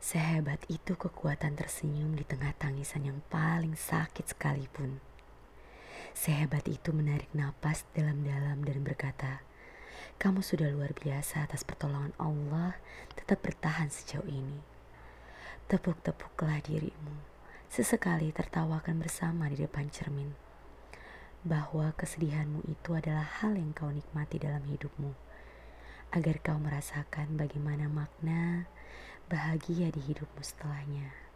Sehebat itu kekuatan tersenyum di tengah tangisan yang paling sakit sekalipun. Sehebat itu menarik napas dalam-dalam dan berkata, kamu sudah luar biasa atas pertolongan Allah tetap bertahan sejauh ini. Tepuk-tepuklah dirimu, sesekali tertawakan bersama di depan cermin. Bahwa kesedihanmu itu adalah hal yang kau nikmati dalam hidupmu. Agar kau merasakan bagaimana makna bahagia di hidupmu setelahnya.